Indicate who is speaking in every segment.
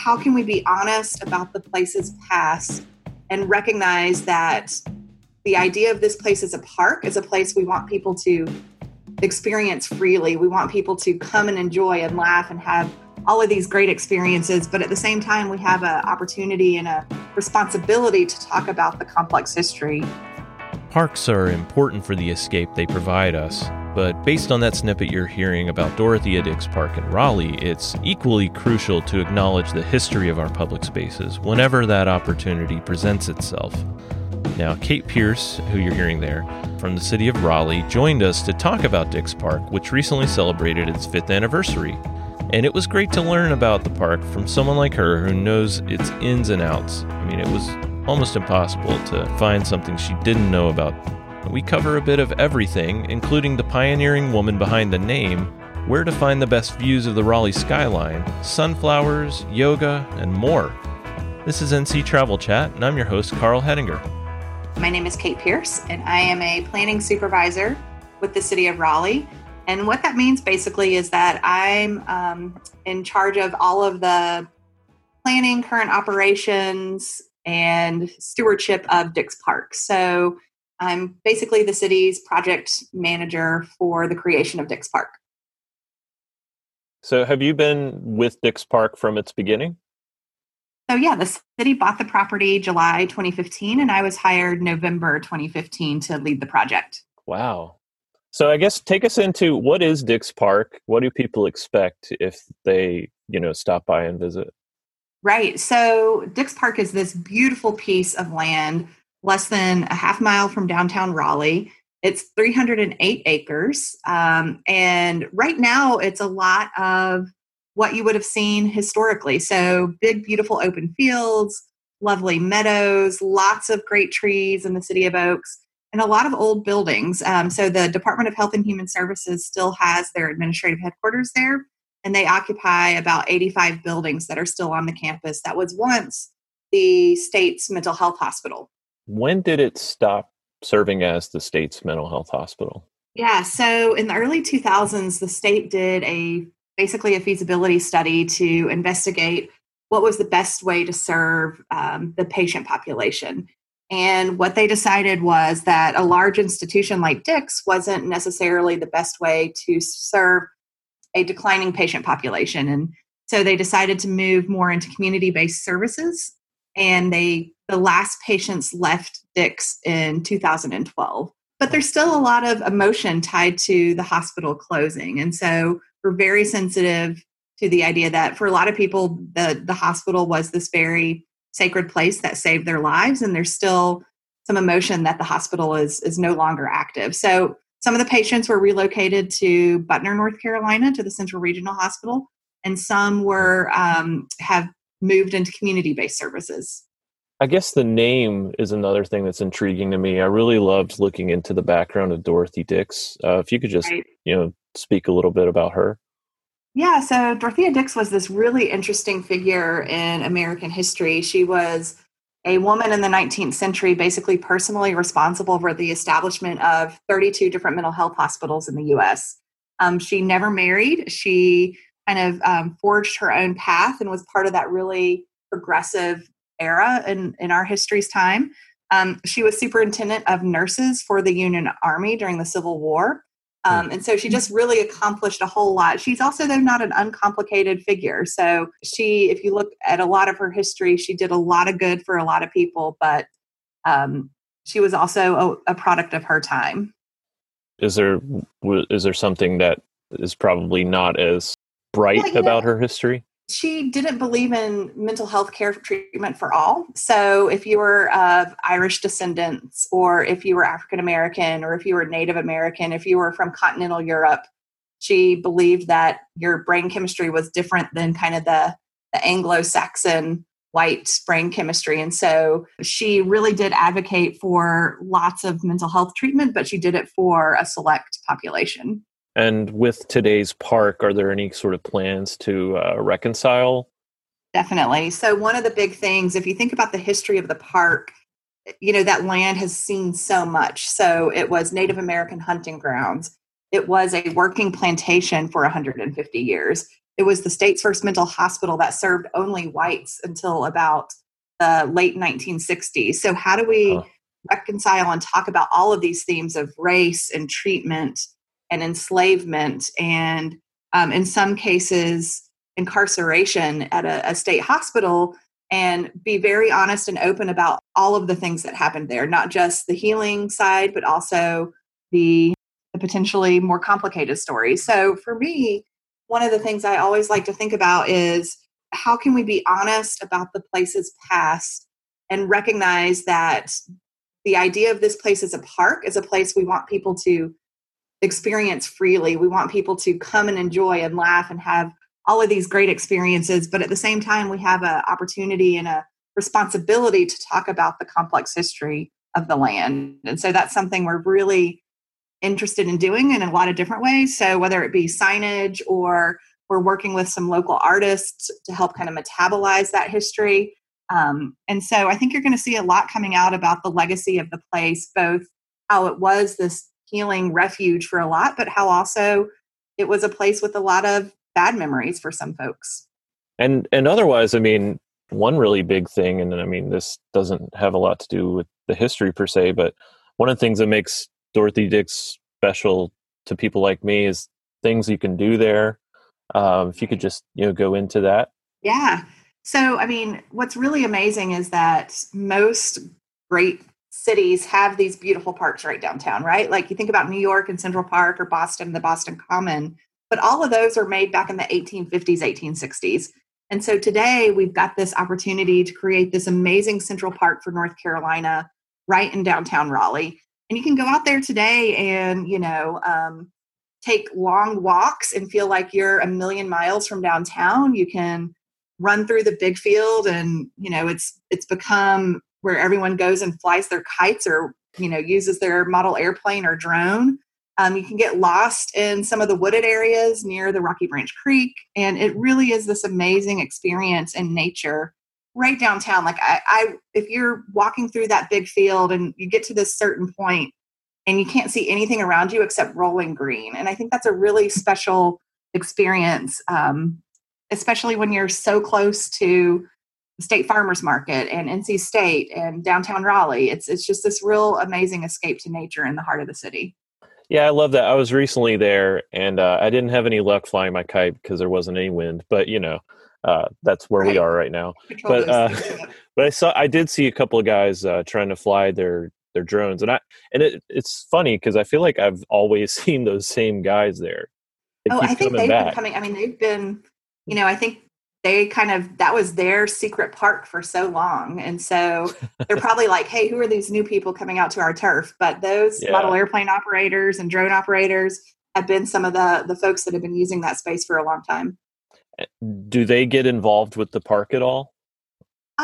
Speaker 1: how can we be honest about the place's past and recognize that the idea of this place as a park is a place we want people to experience freely. We want people to come and enjoy and laugh and have all of these great experiences, but at the same time, we have an opportunity and a responsibility to talk about the complex history.
Speaker 2: Parks are important for the escape they provide us, but based on that snippet you're hearing about Dorothea Dix Park in Raleigh, it's equally crucial to acknowledge the history of our public spaces whenever that opportunity presents itself. Now, Kate Pierce, who you're hearing there, from the city of Raleigh, joined us to talk about Dix Park, which recently celebrated its fifth anniversary. And it was great to learn about the park from someone like her who knows its ins and outs. I mean, it was almost impossible to find something she didn't know about. We cover a bit of everything, including the pioneering woman behind the name, where to find the best views of the Raleigh skyline, sunflowers, yoga, and more. This is NC Travel Chat, and I'm your host, Carl Hedinger.
Speaker 1: My name is Kate Pierce, and I am a planning supervisor with the City of Raleigh. And what that means basically is that I'm um, in charge of all of the planning, current operations, and stewardship of Dix Park. So I'm basically the city's project manager for the creation of Dix Park.
Speaker 3: So, have you been with Dix Park from its beginning?
Speaker 1: So, yeah, the city bought the property July 2015, and I was hired November 2015 to lead the project.
Speaker 3: Wow. So I guess take us into what is Dix Park? What do people expect if they, you know, stop by and visit?
Speaker 1: Right. So Dix Park is this beautiful piece of land less than a half mile from downtown Raleigh. It's 308 acres. Um, and right now, it's a lot of what you would have seen historically. So, big, beautiful open fields, lovely meadows, lots of great trees in the city of Oaks and a lot of old buildings. Um, so the Department of Health and Human Services still has their administrative headquarters there, and they occupy about 85 buildings that are still on the campus. That was once the state's mental health hospital.
Speaker 3: When did it stop serving as the state's mental health hospital?
Speaker 1: Yeah, so in the early 2000s, the state did a basically a feasibility study to investigate what was the best way to serve um, the patient population. And what they decided was that a large institution like Dix wasn't necessarily the best way to serve a declining patient population. And so they decided to move more into community based services. And they the last patients left Dix in 2012. But there's still a lot of emotion tied to the hospital closing. And so we're very sensitive to the idea that for a lot of people, the, the hospital was this very sacred place that saved their lives and there's still some emotion that the hospital is is no longer active so some of the patients were relocated to butner north carolina to the central regional hospital and some were um, have moved into community-based services
Speaker 3: i guess the name is another thing that's intriguing to me i really loved looking into the background of dorothy dix uh, if you could just right. you know speak a little bit about her
Speaker 1: yeah, so Dorothea Dix was this really interesting figure in American history. She was a woman in the 19th century, basically personally responsible for the establishment of 32 different mental health hospitals in the US. Um, she never married. She kind of um, forged her own path and was part of that really progressive era in, in our history's time. Um, she was superintendent of nurses for the Union Army during the Civil War. Um, and so she just really accomplished a whole lot. She's also, though, not an uncomplicated figure. So she, if you look at a lot of her history, she did a lot of good for a lot of people, but um, she was also a, a product of her time.
Speaker 3: Is there is there something that is probably not as bright well, about know, her history?
Speaker 1: She didn't believe in mental health care treatment for all. So, if you were of Irish descendants, or if you were African American, or if you were Native American, if you were from continental Europe, she believed that your brain chemistry was different than kind of the, the Anglo Saxon white brain chemistry. And so she really did advocate for lots of mental health treatment, but she did it for a select population.
Speaker 3: And with today's park, are there any sort of plans to uh, reconcile?
Speaker 1: Definitely. So, one of the big things, if you think about the history of the park, you know, that land has seen so much. So, it was Native American hunting grounds, it was a working plantation for 150 years. it was the state's first mental hospital that served only whites until about the late 1960s. So, how do we huh. reconcile and talk about all of these themes of race and treatment and enslavement and, um, in some cases, incarceration at a, a state hospital and be very honest and open about all of the things that happened there, not just the healing side, but also the, the potentially more complicated stories. So for me, one of the things I always like to think about is how can we be honest about the place's past and recognize that the idea of this place as a park is a place we want people to experience freely. We want people to come and enjoy and laugh and have all of these great experiences but at the same time we have an opportunity and a responsibility to talk about the complex history of the land. And so that's something we're really interested in doing in a lot of different ways. So whether it be signage or we're working with some local artists to help kind of metabolize that history. Um, and so i think you're going to see a lot coming out about the legacy of the place both how it was this healing refuge for a lot but how also it was a place with a lot of bad memories for some folks.
Speaker 3: And and otherwise, I mean, one really big thing, and I mean, this doesn't have a lot to do with the history per se, but one of the things that makes Dorothy Dix special to people like me is things you can do there. Um, if you could just you know go into that.
Speaker 1: Yeah. So I mean, what's really amazing is that most great cities have these beautiful parks right downtown, right? Like you think about New York and Central Park or Boston, the Boston Common but all of those are made back in the 1850s, 1860s. And so today we've got this opportunity to create this amazing Central Park for North Carolina right in downtown Raleigh. And you can go out there today and, you know, um, take long walks and feel like you're a million miles from downtown. You can run through the big field and, you know, it's it's become where everyone goes and flies their kites or, you know, uses their model airplane or drone. Um, you can get lost in some of the wooded areas near the Rocky Branch Creek, and it really is this amazing experience in nature right downtown. Like I, I, if you're walking through that big field and you get to this certain point and you can't see anything around you except rolling green, and I think that's a really special experience, um, especially when you're so close to State Farmers Market and NC State and downtown Raleigh. It's it's just this real amazing escape to nature in the heart of the city.
Speaker 3: Yeah, I love that. I was recently there, and uh, I didn't have any luck flying my kite because there wasn't any wind. But you know, uh, that's where right. we are right now. But uh, but I saw I did see a couple of guys uh, trying to fly their their drones, and I and it, it's funny because I feel like I've always seen those same guys there.
Speaker 1: They oh, I think they've back. been coming. I mean, they've been. You know, I think they kind of that was their secret park for so long. And so they're probably like hey who are these new people coming out to our turf? But those yeah. model airplane operators and drone operators have been some of the the folks that have been using that space for a long time.
Speaker 3: Eh, do they get involved with the park at all?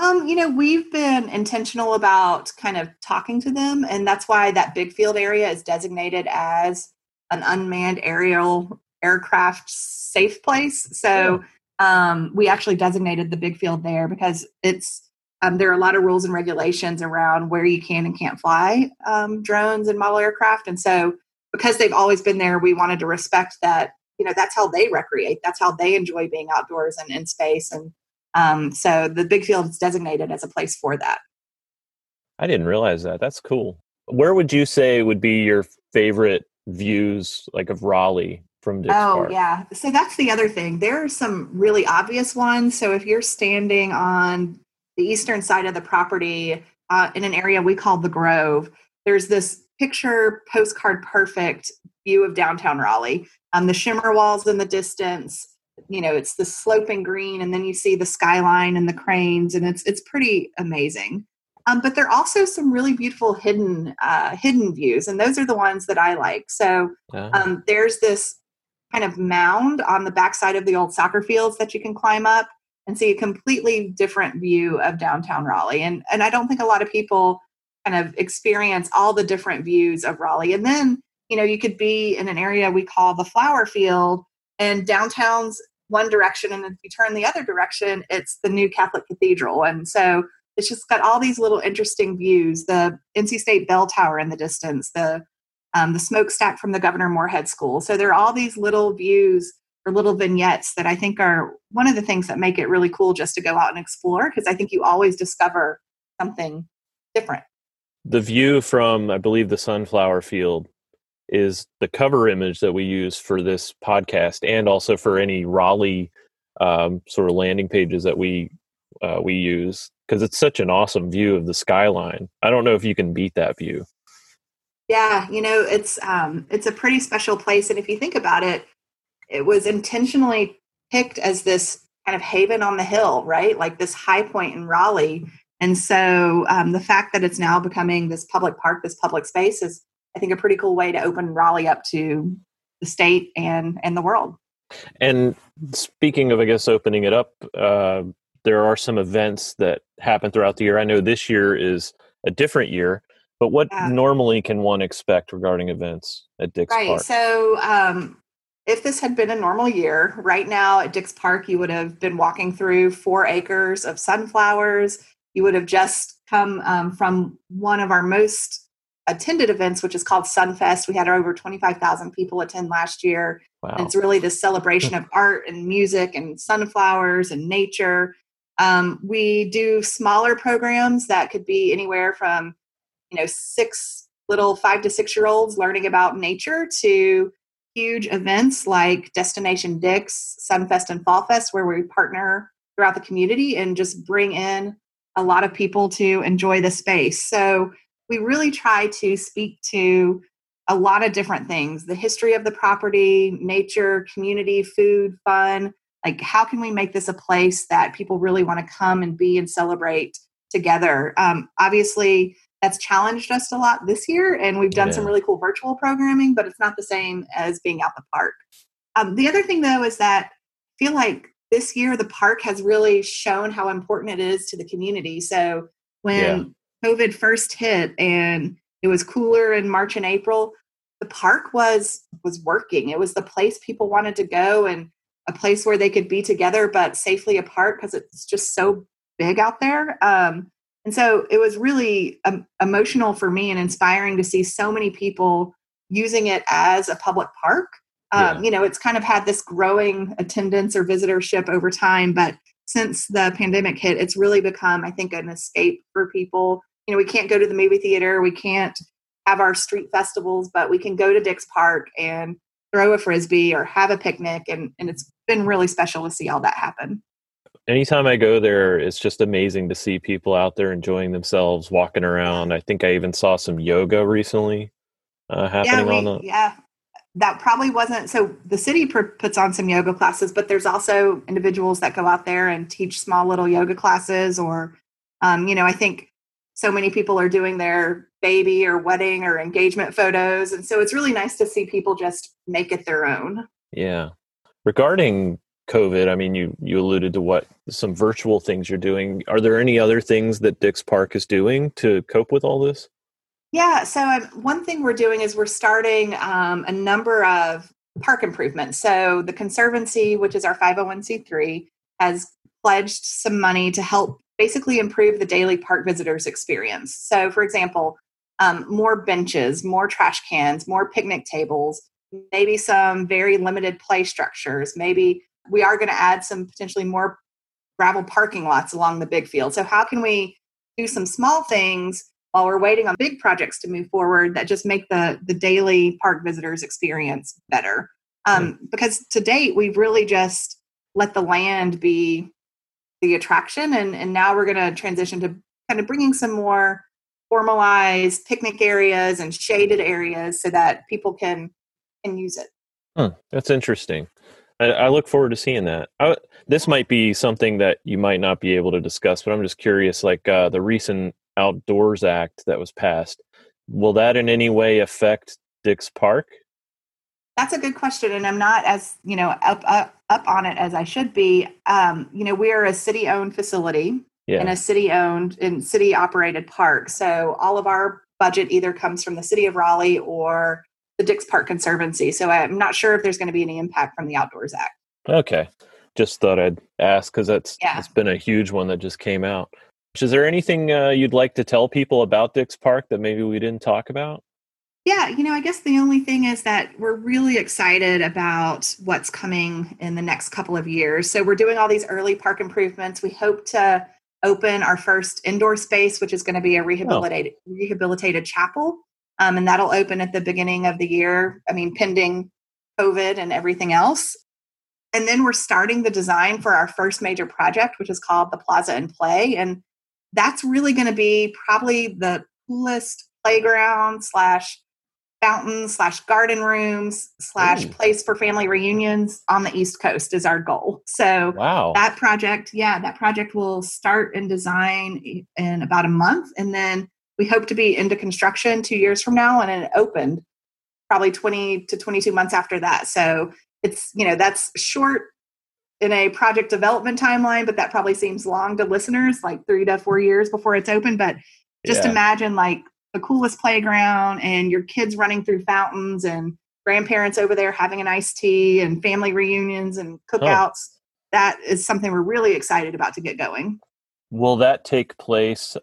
Speaker 1: Um, you know, we've been intentional about kind of talking to them, and that's why that big field area is designated as an unmanned aerial aircraft safe place. So um, we actually designated the big field there because it's um, there are a lot of rules and regulations around where you can and can't fly um, drones and model aircraft, and so because they've always been there, we wanted to respect that. You know, that's how they recreate. That's how they enjoy being outdoors and in space, and um, so the big field is designated as a place for that.
Speaker 3: I didn't realize that. That's cool. Where would you say would be your favorite views, like of Raleigh from Dix
Speaker 1: oh
Speaker 3: Park.
Speaker 1: yeah. So that's the other thing. There are some really obvious ones. So if you're standing on the eastern side of the property uh, in an area we call the grove there's this picture postcard perfect view of downtown raleigh. Um, the shimmer walls in the distance you know it's the sloping green and then you see the skyline and the cranes and it's it's pretty amazing. Um, but there are also some really beautiful hidden uh, hidden views and those are the ones that i like. So um, there's this kind of mound on the backside of the old soccer fields that you can climb up and see a completely different view of downtown Raleigh. And and I don't think a lot of people kind of experience all the different views of Raleigh. And then, you know, you could be in an area we call the flower field and downtown's one direction and if you turn the other direction, it's the new Catholic Cathedral. And so it's just got all these little interesting views. The NC State Bell Tower in the distance, the um, the smokestack from the Governor Morehead School. So there are all these little views or little vignettes that I think are one of the things that make it really cool just to go out and explore because I think you always discover something different.
Speaker 3: The view from, I believe, the sunflower field is the cover image that we use for this podcast and also for any Raleigh um, sort of landing pages that we uh, we use because it's such an awesome view of the skyline. I don't know if you can beat that view.
Speaker 1: Yeah, you know, it's um, it's a pretty special place, and if you think about it, it was intentionally picked as this kind of haven on the hill, right? Like this high point in Raleigh. And so um, the fact that it's now becoming this public park, this public space, is I think a pretty cool way to open Raleigh up to the state and and the world.
Speaker 3: And speaking of, I guess, opening it up, uh, there are some events that happen throughout the year. I know this year is a different year, but what normally can one expect regarding events at Dix
Speaker 1: right.
Speaker 3: Park? Right.
Speaker 1: So, um, if this had been a normal year, right now at Dix Park, you would have been walking through four acres of sunflowers. You would have just come um, from one of our most attended events, which is called Sunfest. We had over 25,000 people attend last year. Wow. It's really this celebration of art and music and sunflowers and nature. Um, we do smaller programs that could be anywhere from, you know, six little five to six year olds learning about nature to huge events like Destination Dix, Sunfest, and Fall Fest, where we partner throughout the community and just bring in a lot of people to enjoy the space. So we really try to speak to a lot of different things the history of the property, nature, community, food, fun, like how can we make this a place that people really want to come and be and celebrate together um, obviously that's challenged us a lot this year and we've done yeah. some really cool virtual programming but it's not the same as being out the park um, the other thing though is that I feel like this year the park has really shown how important it is to the community so when yeah. covid first hit and it was cooler in march and april the park was was working it was the place people wanted to go and a place where they could be together but safely apart because it's just so big out there. Um, and so it was really um, emotional for me and inspiring to see so many people using it as a public park. Um, yeah. You know, it's kind of had this growing attendance or visitorship over time, but since the pandemic hit, it's really become, I think, an escape for people. You know, we can't go to the movie theater, we can't have our street festivals, but we can go to Dix Park and throw a frisbee or have a picnic and, and it's been really special to see all that happen
Speaker 3: anytime i go there it's just amazing to see people out there enjoying themselves walking around i think i even saw some yoga recently uh, happening
Speaker 1: yeah, we,
Speaker 3: on the
Speaker 1: yeah that probably wasn't so the city puts on some yoga classes but there's also individuals that go out there and teach small little yoga classes or um, you know i think so many people are doing their baby or wedding or engagement photos. And so it's really nice to see people just make it their own.
Speaker 3: Yeah. Regarding COVID, I mean, you, you alluded to what some virtual things you're doing. Are there any other things that Dix Park is doing to cope with all this?
Speaker 1: Yeah. So um, one thing we're doing is we're starting um, a number of park improvements. So the Conservancy, which is our 501c3, has pledged some money to help basically improve the daily park visitors experience. So, for example, um, more benches, more trash cans, more picnic tables, maybe some very limited play structures. Maybe we are going to add some potentially more gravel parking lots along the big field. So, how can we do some small things while we're waiting on big projects to move forward that just make the the daily park visitors experience better? Um, because to date, we've really just let the land be the attraction and and now we're going to transition to kind of bringing some more formalized picnic areas and shaded areas so that people can can use it
Speaker 3: hmm, that's interesting I, I, look forward to seeing that I, this might be something that you might not be able to discuss but i'm just curious like uh, the recent outdoors act that was passed will that in any way affect dix park
Speaker 1: that's a good question, and I'm not as you know up up, up on it as I should be. Um, you know, we are a city-owned facility yeah. and a city-owned and city-operated park, so all of our budget either comes from the city of Raleigh or the Dix Park Conservancy. So I'm not sure if there's going to be any impact from the Outdoors Act.
Speaker 3: Okay, just thought I'd ask because that's yeah. it's been a huge one that just came out. Is there anything uh, you'd like to tell people about Dix Park that maybe we didn't talk about?
Speaker 1: Yeah, you know, I guess the only thing is that we're really excited about what's coming in the next couple of years. So we're doing all these early park improvements. We hope to open our first indoor space, which is going to be a rehabilitated oh. rehabilitated chapel, um, and that'll open at the beginning of the year. I mean, pending COVID and everything else. And then we're starting the design for our first major project, which is called the Plaza and Play, and that's really going to be probably the coolest playground slash fountain slash garden rooms slash place for family reunions on the east coast is our goal so
Speaker 3: wow
Speaker 1: that project yeah that project will start in design in about a month and then we hope to be into construction two years from now and it opened probably 20 to 22 months after that so it's you know that's short in a project development timeline but that probably seems long to listeners like three to four years before it's open but just yeah. imagine like the coolest playground and your kids running through fountains and grandparents over there having an iced tea and family reunions and oh. cookouts. Oh. That is something we're really excited about to get going.
Speaker 3: Will that take place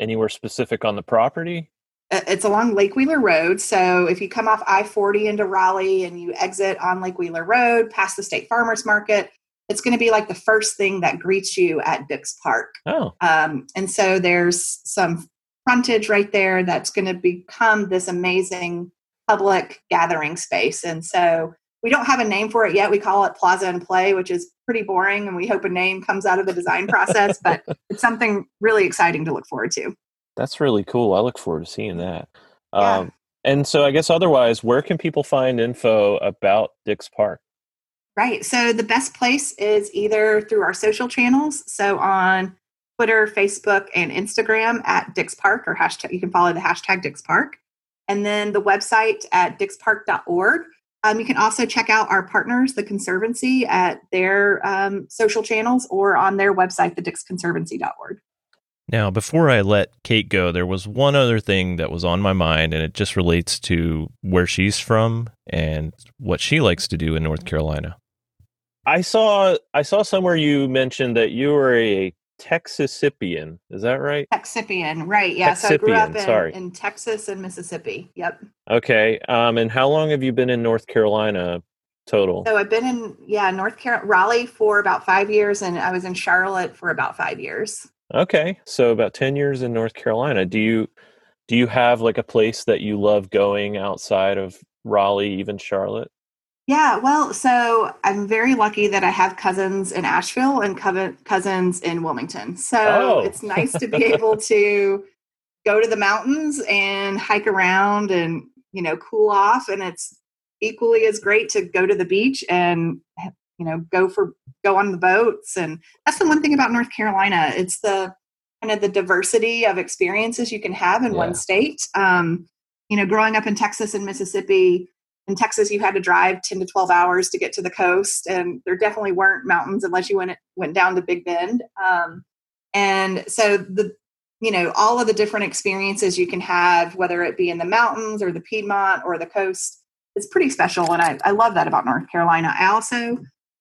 Speaker 3: anywhere specific on the property?
Speaker 1: It's along Lake Wheeler Road. So if you come off I 40 into Raleigh and you exit on Lake Wheeler Road past the State Farmers Market, it's going to be like the first thing that greets you at Dix Park.
Speaker 3: Oh.
Speaker 1: Um, and so there's some frontage right there that's going to become this amazing public gathering space. And so we don't have a name for it yet. We call it Plaza and Play, which is pretty boring, and we hope a name comes out of the design process, but it's something really exciting to look forward to.
Speaker 3: That's really cool. I look forward to seeing that. Yeah. Um, and so, I guess otherwise, where can people find info about Dix Park?
Speaker 1: Right. So, the best place is either through our social channels. So, on Twitter, Facebook, and Instagram at Dix Park, or hashtag, you can follow the hashtag Dix Park. And then the website at dixpark.org. Um, you can also check out our partners, the Conservancy, at their um, social channels or on their website, thedixconservancy.org.
Speaker 2: Now, before I let Kate go, there was one other thing that was on my mind, and it just relates to where she's from and what she likes to do in North Carolina.
Speaker 3: I saw I saw somewhere you mentioned that you were a Texasipian. Is that right?
Speaker 1: Texipian, right. Yeah. Texipian, so I grew up in, sorry. in Texas and Mississippi. Yep.
Speaker 3: Okay. Um, and how long have you been in North Carolina total?
Speaker 1: So I've been in, yeah, North Carolina, Raleigh for about five years, and I was in Charlotte for about five years.
Speaker 3: Okay. So about 10 years in North Carolina. Do you, do you have like a place that you love going outside of Raleigh, even Charlotte?
Speaker 1: Yeah, well, so I'm very lucky that I have cousins in Asheville and cousins in Wilmington. So oh. it's nice to be able to go to the mountains and hike around and, you know, cool off. And it's equally as great to go to the beach and, you know, go for, go on the boats. And that's the one thing about North Carolina. It's the kind of the diversity of experiences you can have in yeah. one state. Um, you know, growing up in Texas and Mississippi, in Texas, you had to drive 10 to 12 hours to get to the coast, and there definitely weren't mountains unless you went went down to Big Bend. Um, and so the you know all of the different experiences you can have, whether it be in the mountains or the Piedmont or the coast, is pretty special, and I, I love that about North Carolina. I also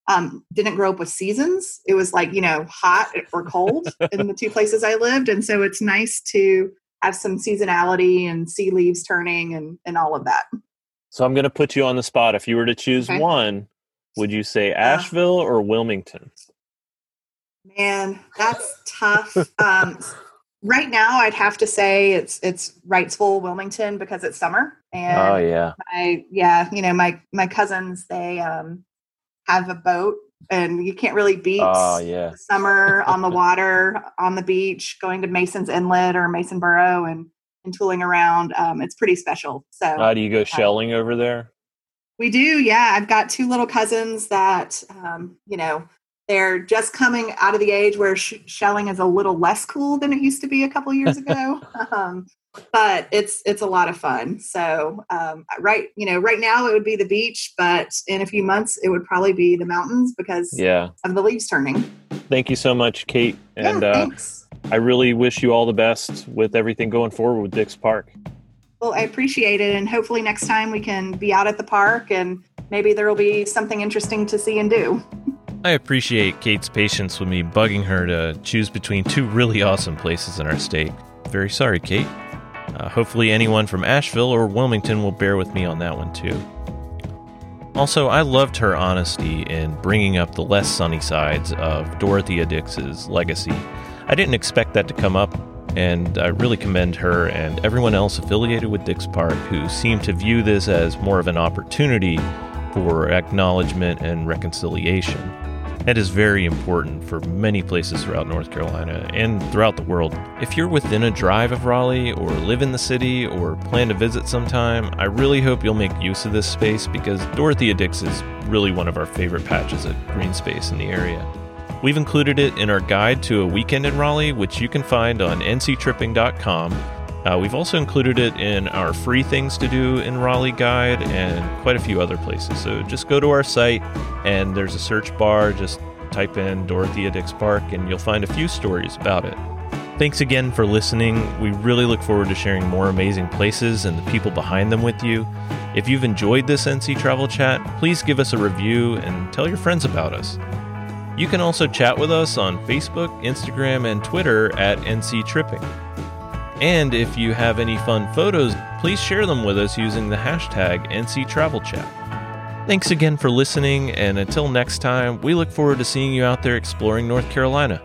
Speaker 1: um, didn't grow up with seasons; it was like you know hot or cold in the two places I lived, and so it's nice to have some seasonality and see leaves turning and and all of that.
Speaker 3: So I'm going to put you on the spot. If you were to choose okay. one, would you say Asheville or Wilmington?
Speaker 1: Man, that's tough. um, right now, I'd have to say it's it's Wrightsville, Wilmington, because it's summer.
Speaker 3: And oh yeah,
Speaker 1: my yeah, you know my my cousins they um, have a boat, and you can't really beat
Speaker 3: oh, yeah.
Speaker 1: summer on the water on the beach, going to Mason's Inlet or Masonboro, and and tooling around. Um, it's pretty special. So,
Speaker 3: uh, do you go shelling uh, over there?
Speaker 1: We do, yeah. I've got two little cousins that, um, you know, they're just coming out of the age where sh- shelling is a little less cool than it used to be a couple years ago. um, but it's it's a lot of fun. So um, right, you know, right now it would be the beach, but in a few months it would probably be the mountains because
Speaker 3: yeah.
Speaker 1: of the leaves turning.
Speaker 3: Thank you so much, Kate.
Speaker 1: And yeah, uh,
Speaker 3: I really wish you all the best with everything going forward with Dix Park.
Speaker 1: Well, I appreciate it. And hopefully next time we can be out at the park and maybe there will be something interesting to see and do.
Speaker 2: I appreciate Kate's patience with me bugging her to choose between two really awesome places in our state. Very sorry, Kate. Uh, hopefully, anyone from Asheville or Wilmington will bear with me on that one too. Also, I loved her honesty in bringing up the less sunny sides of Dorothea Dix's legacy. I didn't expect that to come up, and I really commend her and everyone else affiliated with Dix Park who seem to view this as more of an opportunity for acknowledgement and reconciliation. That is very important for many places throughout North Carolina and throughout the world. If you're within a drive of Raleigh or live in the city or plan to visit sometime, I really hope you'll make use of this space because Dorothea Dix is really one of our favorite patches of green space in the area. We've included it in our guide to a weekend in Raleigh, which you can find on nctripping.com uh, we've also included it in our free things to do in Raleigh guide and quite a few other places. So just go to our site and there's a search bar. Just type in Dorothea Dix Park and you'll find a few stories about it. Thanks again for listening. We really look forward to sharing more amazing places and the people behind them with you. If you've enjoyed this NC Travel Chat, please give us a review and tell your friends about us. You can also chat with us on Facebook, Instagram, and Twitter at NC Tripping. And if you have any fun photos, please share them with us using the hashtag NCTravelChat. Thanks again for listening, and until next time, we look forward to seeing you out there exploring North Carolina.